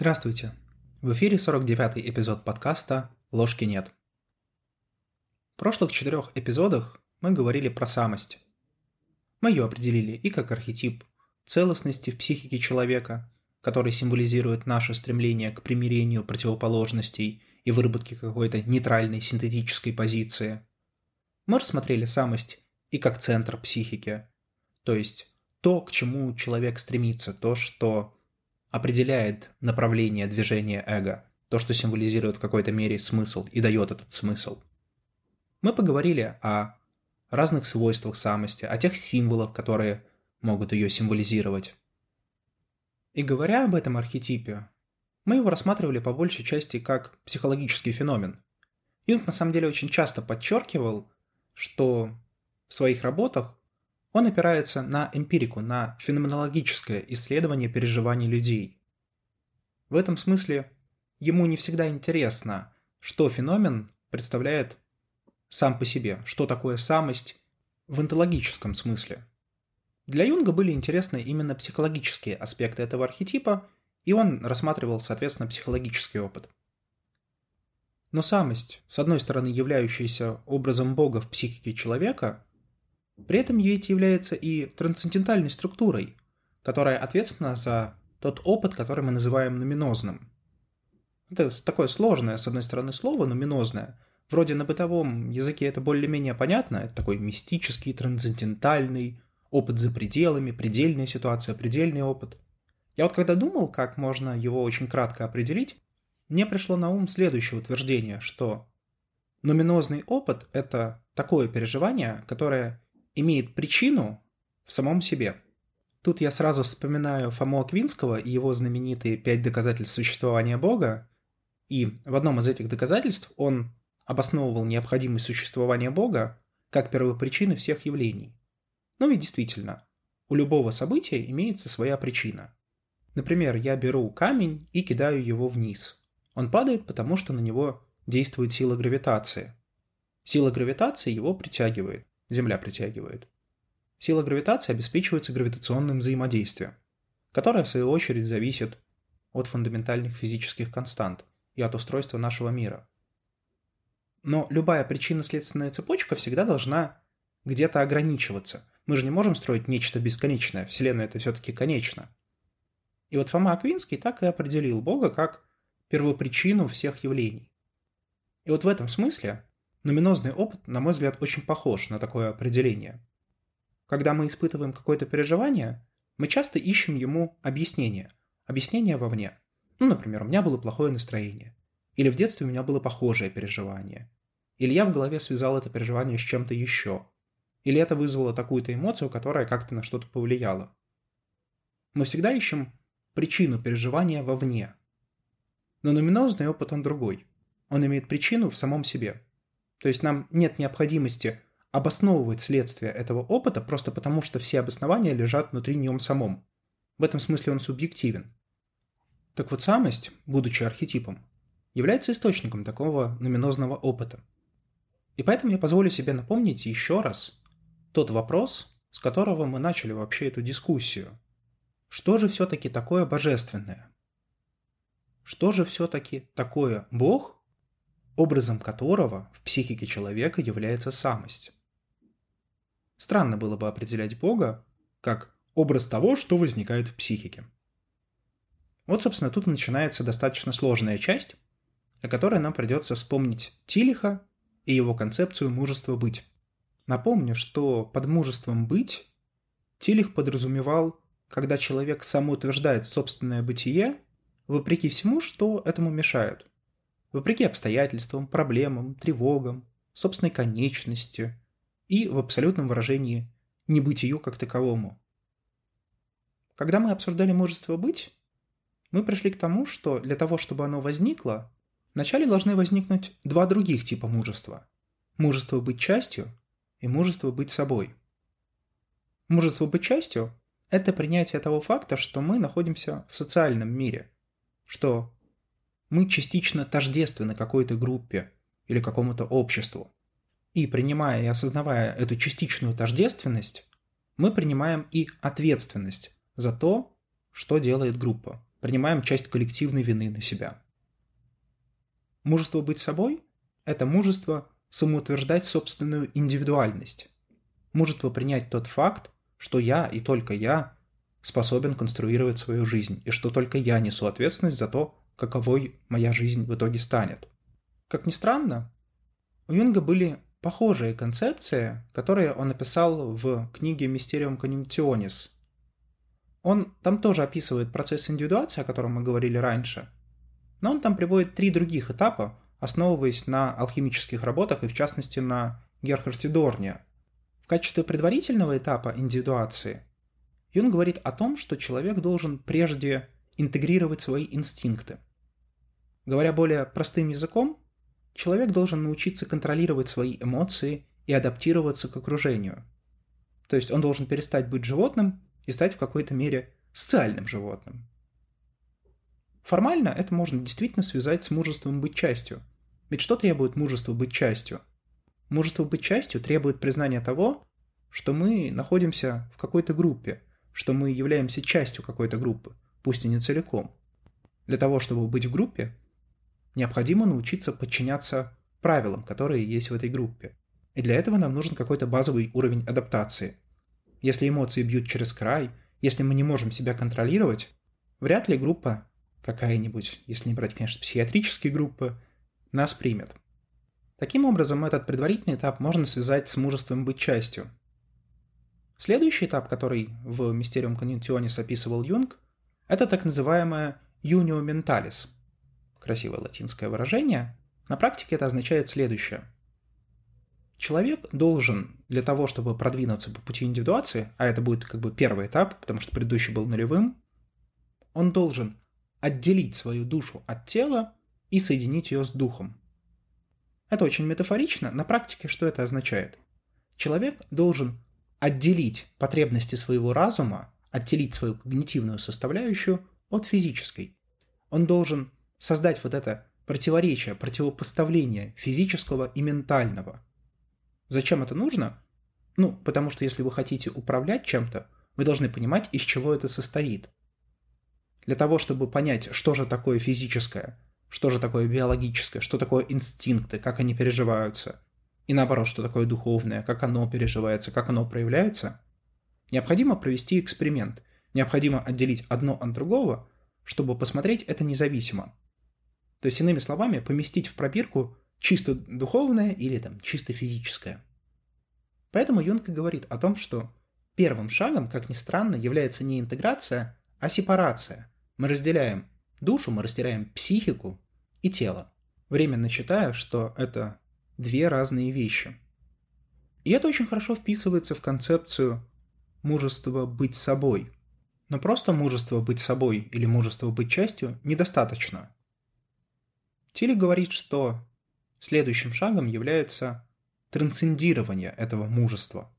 Здравствуйте! В эфире 49-й эпизод подкаста «Ложки нет». В прошлых четырех эпизодах мы говорили про самость. Мы ее определили и как архетип целостности в психике человека, который символизирует наше стремление к примирению противоположностей и выработке какой-то нейтральной синтетической позиции. Мы рассмотрели самость и как центр психики, то есть то, к чему человек стремится, то, что определяет направление движения эго, то, что символизирует в какой-то мере смысл и дает этот смысл. Мы поговорили о разных свойствах самости, о тех символах, которые могут ее символизировать. И говоря об этом архетипе, мы его рассматривали по большей части как психологический феномен. Юнг на самом деле очень часто подчеркивал, что в своих работах он опирается на эмпирику, на феноменологическое исследование переживаний людей. В этом смысле ему не всегда интересно, что феномен представляет сам по себе, что такое самость в онтологическом смысле. Для Юнга были интересны именно психологические аспекты этого архетипа, и он рассматривал, соответственно, психологический опыт. Но самость, с одной стороны являющаяся образом Бога в психике человека, при этом ведь является и трансцендентальной структурой, которая ответственна за тот опыт, который мы называем нуминозным. Это такое сложное, с одной стороны, слово, нуминозное. Вроде на бытовом языке это более-менее понятно, это такой мистический, трансцендентальный, опыт за пределами, предельная ситуация, предельный опыт. Я вот когда думал, как можно его очень кратко определить, мне пришло на ум следующее утверждение, что нуминозный опыт – это такое переживание, которое имеет причину в самом себе. Тут я сразу вспоминаю Фому Аквинского и его знаменитые «Пять доказательств существования Бога», и в одном из этих доказательств он обосновывал необходимость существования Бога как первопричины всех явлений. Но ведь действительно, у любого события имеется своя причина. Например, я беру камень и кидаю его вниз. Он падает, потому что на него действует сила гравитации. Сила гравитации его притягивает. Земля притягивает. Сила гравитации обеспечивается гравитационным взаимодействием, которое в свою очередь зависит от фундаментальных физических констант и от устройства нашего мира. Но любая причинно-следственная цепочка всегда должна где-то ограничиваться. Мы же не можем строить нечто бесконечное, Вселенная это все-таки конечно. И вот Фома Аквинский так и определил Бога как первопричину всех явлений. И вот в этом смысле Нуминозный опыт, на мой взгляд, очень похож на такое определение. Когда мы испытываем какое-то переживание, мы часто ищем ему объяснение. Объяснение вовне. Ну, например, у меня было плохое настроение. Или в детстве у меня было похожее переживание. Или я в голове связал это переживание с чем-то еще. Или это вызвало такую-то эмоцию, которая как-то на что-то повлияла. Мы всегда ищем причину переживания вовне. Но нуминозный опыт он другой. Он имеет причину в самом себе – то есть нам нет необходимости обосновывать следствие этого опыта просто потому, что все обоснования лежат внутри нем самом. В этом смысле он субъективен. Так вот, самость, будучи архетипом, является источником такого нуминозного опыта. И поэтому я позволю себе напомнить еще раз тот вопрос, с которого мы начали вообще эту дискуссию. Что же все-таки такое божественное? Что же все-таки такое Бог, образом которого в психике человека является самость. Странно было бы определять Бога как образ того, что возникает в психике. Вот, собственно, тут начинается достаточно сложная часть, о которой нам придется вспомнить Тилиха и его концепцию мужества быть. Напомню, что под мужеством быть Тилих подразумевал, когда человек самоутверждает собственное бытие, вопреки всему, что этому мешают вопреки обстоятельствам, проблемам, тревогам, собственной конечности и в абсолютном выражении небытию как таковому. Когда мы обсуждали мужество быть, мы пришли к тому, что для того, чтобы оно возникло, вначале должны возникнуть два других типа мужества. Мужество быть частью и мужество быть собой. Мужество быть частью – это принятие того факта, что мы находимся в социальном мире, что мы частично тождественны какой-то группе или какому-то обществу. И принимая и осознавая эту частичную тождественность, мы принимаем и ответственность за то, что делает группа, принимаем часть коллективной вины на себя. Мужество быть собой – это мужество самоутверждать собственную индивидуальность. Мужество принять тот факт, что я и только я способен конструировать свою жизнь, и что только я несу ответственность за то, каковой моя жизнь в итоге станет. Как ни странно, у Юнга были похожие концепции, которые он написал в книге «Mysterium Cognitionis». Он там тоже описывает процесс индивидуации, о котором мы говорили раньше, но он там приводит три других этапа, основываясь на алхимических работах и в частности на Герхарде Дорне. В качестве предварительного этапа индивидуации Юн говорит о том, что человек должен прежде интегрировать свои инстинкты. Говоря более простым языком, человек должен научиться контролировать свои эмоции и адаптироваться к окружению. То есть он должен перестать быть животным и стать в какой-то мере социальным животным. Формально это можно действительно связать с мужеством быть частью. Ведь что требует мужества быть частью? Мужество быть частью требует признания того, что мы находимся в какой-то группе, что мы являемся частью какой-то группы, пусть и не целиком. Для того, чтобы быть в группе, необходимо научиться подчиняться правилам, которые есть в этой группе. И для этого нам нужен какой-то базовый уровень адаптации. Если эмоции бьют через край, если мы не можем себя контролировать, вряд ли группа какая-нибудь, если не брать, конечно, психиатрические группы, нас примет. Таким образом, этот предварительный этап можно связать с мужеством быть частью. Следующий этап, который в Mysterium Cognitionis описывал Юнг, это так называемое «unio mentalis». Красивое латинское выражение. На практике это означает следующее. Человек должен для того, чтобы продвинуться по пути индивидуации, а это будет как бы первый этап, потому что предыдущий был нулевым, он должен отделить свою душу от тела и соединить ее с духом. Это очень метафорично. На практике что это означает? Человек должен отделить потребности своего разума, отделить свою когнитивную составляющую от физической. Он должен создать вот это противоречие, противопоставление физического и ментального. Зачем это нужно? Ну, потому что если вы хотите управлять чем-то, вы должны понимать, из чего это состоит. Для того, чтобы понять, что же такое физическое, что же такое биологическое, что такое инстинкты, как они переживаются, и наоборот, что такое духовное, как оно переживается, как оно проявляется, необходимо провести эксперимент. Необходимо отделить одно от другого, чтобы посмотреть это независимо. То есть, иными словами, поместить в пробирку чисто духовное или там чисто физическое. Поэтому Юнг говорит о том, что первым шагом, как ни странно, является не интеграция, а сепарация – мы разделяем душу, мы разделяем психику и тело. Временно считаю, что это две разные вещи. И это очень хорошо вписывается в концепцию мужества быть собой. Но просто мужество быть собой или мужество быть частью недостаточно. Тилли говорит, что следующим шагом является трансцендирование этого мужества.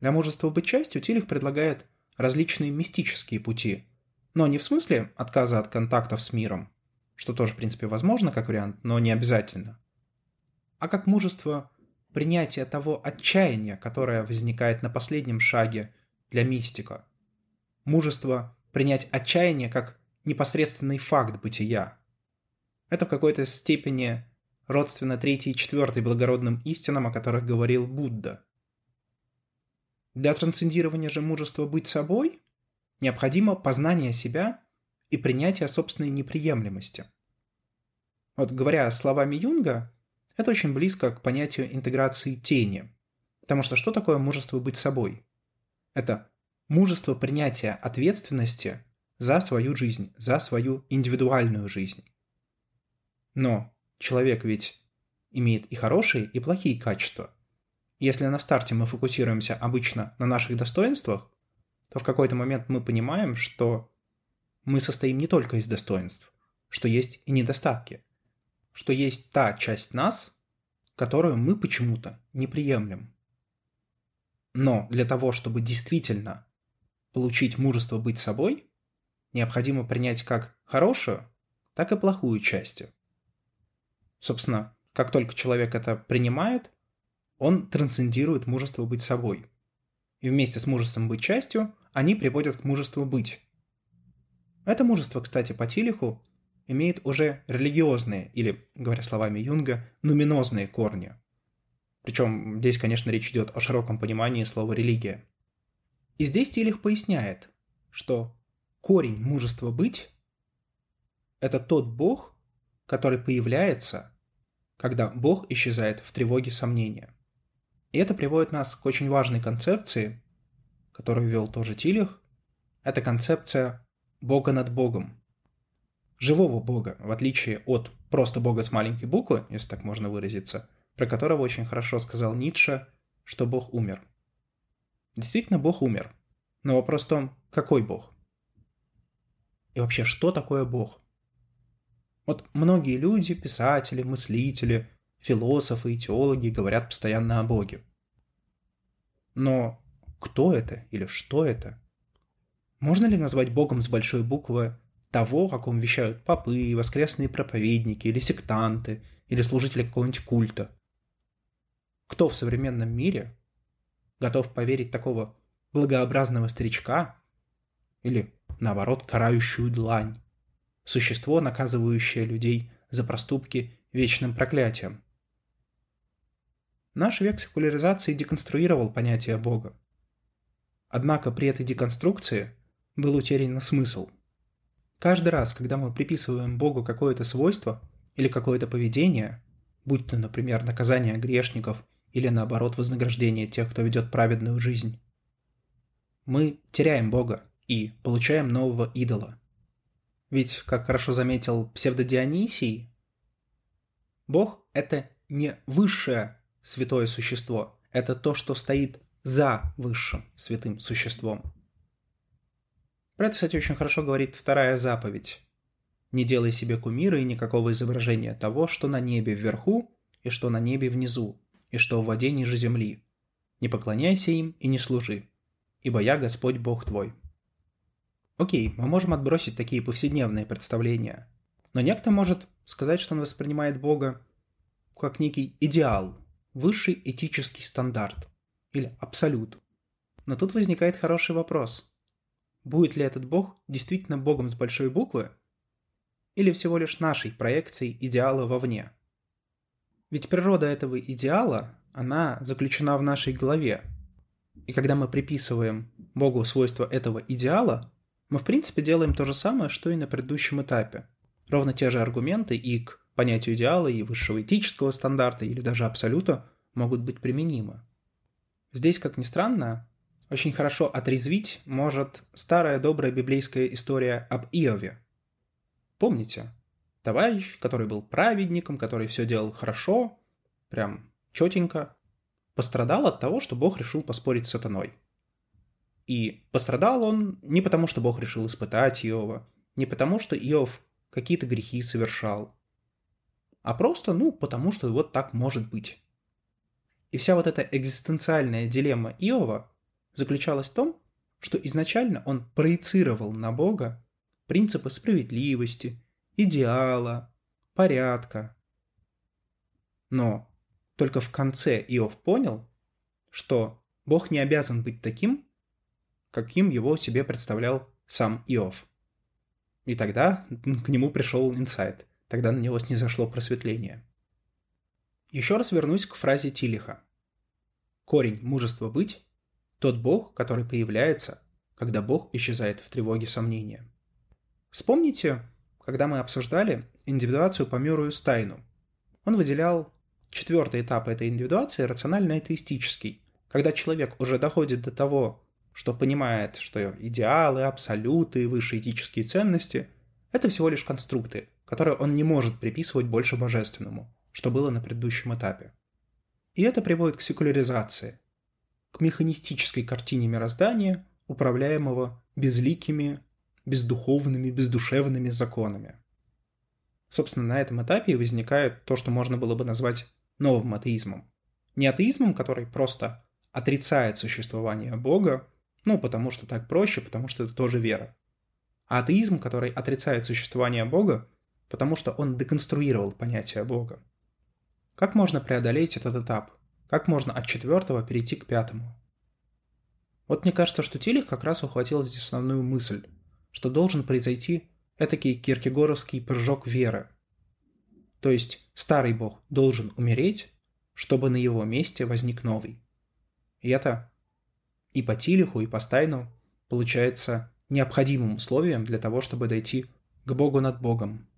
Для мужества быть частью Тилих предлагает различные мистические пути – но не в смысле отказа от контактов с миром, что тоже, в принципе, возможно как вариант, но не обязательно, а как мужество принятия того отчаяния, которое возникает на последнем шаге для мистика. Мужество принять отчаяние как непосредственный факт бытия. Это в какой-то степени родственно третьей и четвертой благородным истинам, о которых говорил Будда. Для трансцендирования же мужества быть собой необходимо познание себя и принятие собственной неприемлемости. Вот говоря словами Юнга, это очень близко к понятию интеграции тени. Потому что что такое мужество быть собой? Это мужество принятия ответственности за свою жизнь, за свою индивидуальную жизнь. Но человек ведь имеет и хорошие, и плохие качества. Если на старте мы фокусируемся обычно на наших достоинствах, то в какой-то момент мы понимаем, что мы состоим не только из достоинств, что есть и недостатки, что есть та часть нас, которую мы почему-то не приемлем. Но для того, чтобы действительно получить мужество быть собой, необходимо принять как хорошую, так и плохую части. Собственно, как только человек это принимает, он трансцендирует мужество быть собой. И вместе с мужеством быть частью они приводят к мужеству быть. Это мужество, кстати, по Тилиху имеет уже религиозные, или, говоря словами Юнга, нуминозные корни. Причем здесь, конечно, речь идет о широком понимании слова «религия». И здесь Тилих поясняет, что корень мужества быть – это тот Бог, который появляется, когда Бог исчезает в тревоге сомнения. И это приводит нас к очень важной концепции, которую ввел тоже Тилих. Это концепция Бога над Богом. Живого Бога, в отличие от просто Бога с маленькой буквы, если так можно выразиться, про которого очень хорошо сказал Ницше, что Бог умер. Действительно, Бог умер. Но вопрос в том, какой Бог? И вообще, что такое Бог? Вот многие люди, писатели, мыслители, философы и теологи говорят постоянно о Боге. Но кто это или что это? Можно ли назвать Богом с большой буквы того, о ком вещают попы, воскресные проповедники или сектанты, или служители какого-нибудь культа? Кто в современном мире готов поверить такого благообразного старичка или, наоборот, карающую длань? Существо, наказывающее людей за проступки вечным проклятием. Наш век секуляризации деконструировал понятие Бога. Однако при этой деконструкции был утерян смысл. Каждый раз, когда мы приписываем Богу какое-то свойство или какое-то поведение, будь то, например, наказание грешников или наоборот вознаграждение тех, кто ведет праведную жизнь, мы теряем Бога и получаем нового идола – ведь, как хорошо заметил псевдодионисий, Бог — это не высшее святое существо, это то, что стоит за высшим святым существом. Про это, кстати, очень хорошо говорит вторая заповедь. «Не делай себе кумира и никакого изображения того, что на небе вверху и что на небе внизу, и что в воде ниже земли. Не поклоняйся им и не служи, ибо я Господь Бог твой». Окей, мы можем отбросить такие повседневные представления. Но некто может сказать, что он воспринимает Бога как некий идеал, высший этический стандарт или абсолют. Но тут возникает хороший вопрос. Будет ли этот Бог действительно Богом с большой буквы или всего лишь нашей проекцией идеала вовне? Ведь природа этого идеала, она заключена в нашей голове. И когда мы приписываем Богу свойства этого идеала, мы в принципе делаем то же самое, что и на предыдущем этапе. Ровно те же аргументы и к понятию идеала, и высшего этического стандарта, или даже абсолюта могут быть применимы. Здесь, как ни странно, очень хорошо отрезвить может старая добрая библейская история об Иове. Помните? Товарищ, который был праведником, который все делал хорошо, прям четенько, пострадал от того, что Бог решил поспорить с сатаной – и пострадал он не потому, что Бог решил испытать Иова, не потому, что Иов какие-то грехи совершал, а просто, ну, потому что вот так может быть. И вся вот эта экзистенциальная дилемма Иова заключалась в том, что изначально он проецировал на Бога принципы справедливости, идеала, порядка. Но только в конце Иов понял, что Бог не обязан быть таким, каким его себе представлял сам Иов. И тогда к нему пришел инсайт. Тогда на него снизошло просветление. Еще раз вернусь к фразе Тилиха. Корень мужества быть – тот Бог, который появляется, когда Бог исчезает в тревоге сомнения. Вспомните, когда мы обсуждали индивидуацию по Мюррею Стайну. Он выделял четвертый этап этой индивидуации рационально-атеистический, когда человек уже доходит до того что понимает, что идеалы, абсолюты, высшие этические ценности – это всего лишь конструкты, которые он не может приписывать больше божественному, что было на предыдущем этапе. И это приводит к секуляризации, к механистической картине мироздания, управляемого безликими, бездуховными, бездушевными законами. Собственно, на этом этапе возникает то, что можно было бы назвать новым атеизмом. Не атеизмом, который просто отрицает существование Бога, ну, потому что так проще, потому что это тоже вера. А атеизм, который отрицает существование Бога, потому что он деконструировал понятие Бога. Как можно преодолеть этот этап? Как можно от четвертого перейти к пятому? Вот мне кажется, что Тилих как раз ухватил здесь основную мысль, что должен произойти этакий киркегоровский прыжок веры. То есть старый бог должен умереть, чтобы на его месте возник новый. И это и по Тилиху, и по Стайну получается необходимым условием для того, чтобы дойти к Богу над Богом.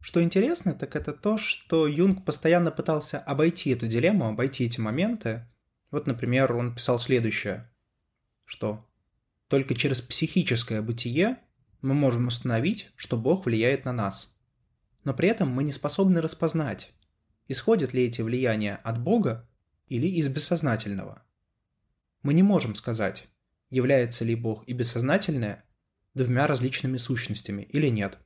Что интересно, так это то, что Юнг постоянно пытался обойти эту дилемму, обойти эти моменты. Вот, например, он писал следующее, что только через психическое бытие мы можем установить, что Бог влияет на нас. Но при этом мы не способны распознать, исходят ли эти влияния от Бога или из бессознательного. Мы не можем сказать, является ли Бог и бессознательное двумя различными сущностями или нет.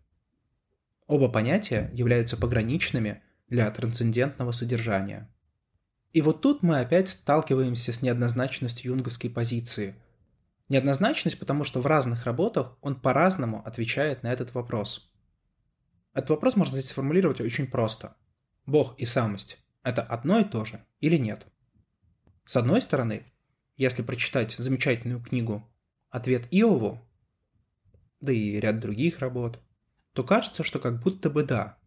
Оба понятия являются пограничными для трансцендентного содержания. И вот тут мы опять сталкиваемся с неоднозначностью юнговской позиции. Неоднозначность, потому что в разных работах он по-разному отвечает на этот вопрос. Этот вопрос можно здесь сформулировать очень просто. Бог и самость – это одно и то же или нет? С одной стороны, если прочитать замечательную книгу «Ответ Иову», да и ряд других работ, то кажется, что как будто бы да.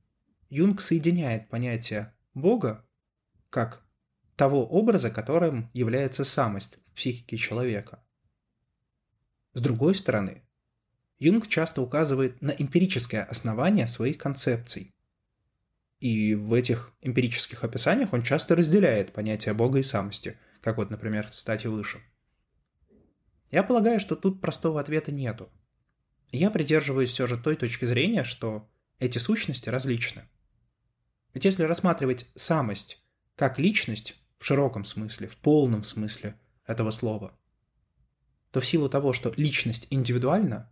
Юнг соединяет понятие Бога как того образа, которым является самость в психике человека. С другой стороны, Юнг часто указывает на эмпирическое основание своих концепций. И в этих эмпирических описаниях он часто разделяет понятия Бога и самости – как вот, например, в цитате выше. Я полагаю, что тут простого ответа нету. Я придерживаюсь все же той точки зрения, что эти сущности различны. Ведь если рассматривать самость как личность в широком смысле, в полном смысле этого слова, то в силу того, что личность индивидуальна,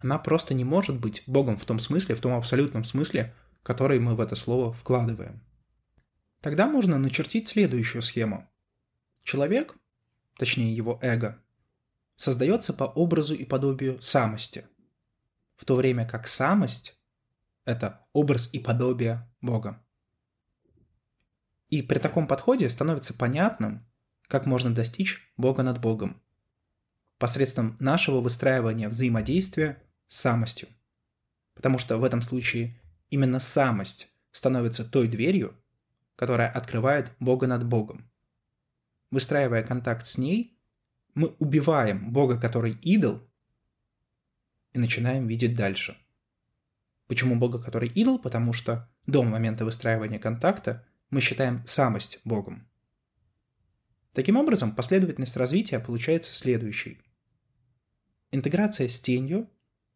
она просто не может быть Богом в том смысле, в том абсолютном смысле, который мы в это слово вкладываем. Тогда можно начертить следующую схему. Человек, точнее его эго, создается по образу и подобию самости, в то время как самость – это образ и подобие Бога. И при таком подходе становится понятным, как можно достичь Бога над Богом посредством нашего выстраивания взаимодействия с самостью. Потому что в этом случае именно самость становится той дверью, которая открывает Бога над Богом выстраивая контакт с ней, мы убиваем Бога, который идол, и начинаем видеть дальше. Почему Бога, который идол? Потому что до момента выстраивания контакта мы считаем самость Богом. Таким образом, последовательность развития получается следующей. Интеграция с тенью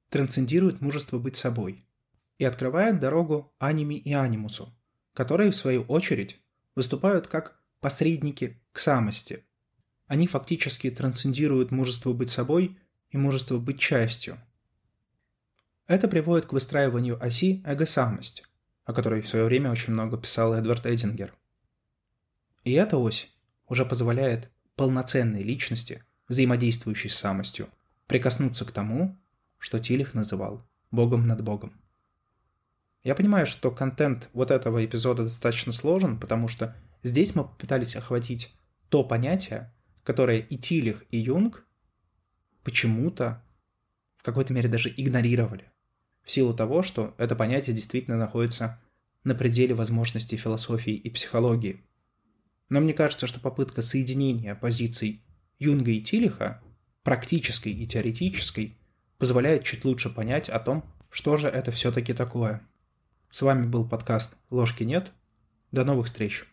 трансцендирует мужество быть собой и открывает дорогу аниме и анимусу, которые, в свою очередь, выступают как посредники к самости. Они фактически трансцендируют мужество быть собой и мужество быть частью. Это приводит к выстраиванию оси эго-самость, о которой в свое время очень много писал Эдвард Эдингер. И эта ось уже позволяет полноценной личности, взаимодействующей с самостью, прикоснуться к тому, что Тилих называл Богом над Богом. Я понимаю, что контент вот этого эпизода достаточно сложен, потому что Здесь мы попытались охватить то понятие, которое и Тилих, и Юнг почему-то в какой-то мере даже игнорировали. В силу того, что это понятие действительно находится на пределе возможностей философии и психологии. Но мне кажется, что попытка соединения позиций Юнга и Тилиха, практической и теоретической, позволяет чуть лучше понять о том, что же это все-таки такое. С вами был подкаст «Ложки нет». До новых встреч!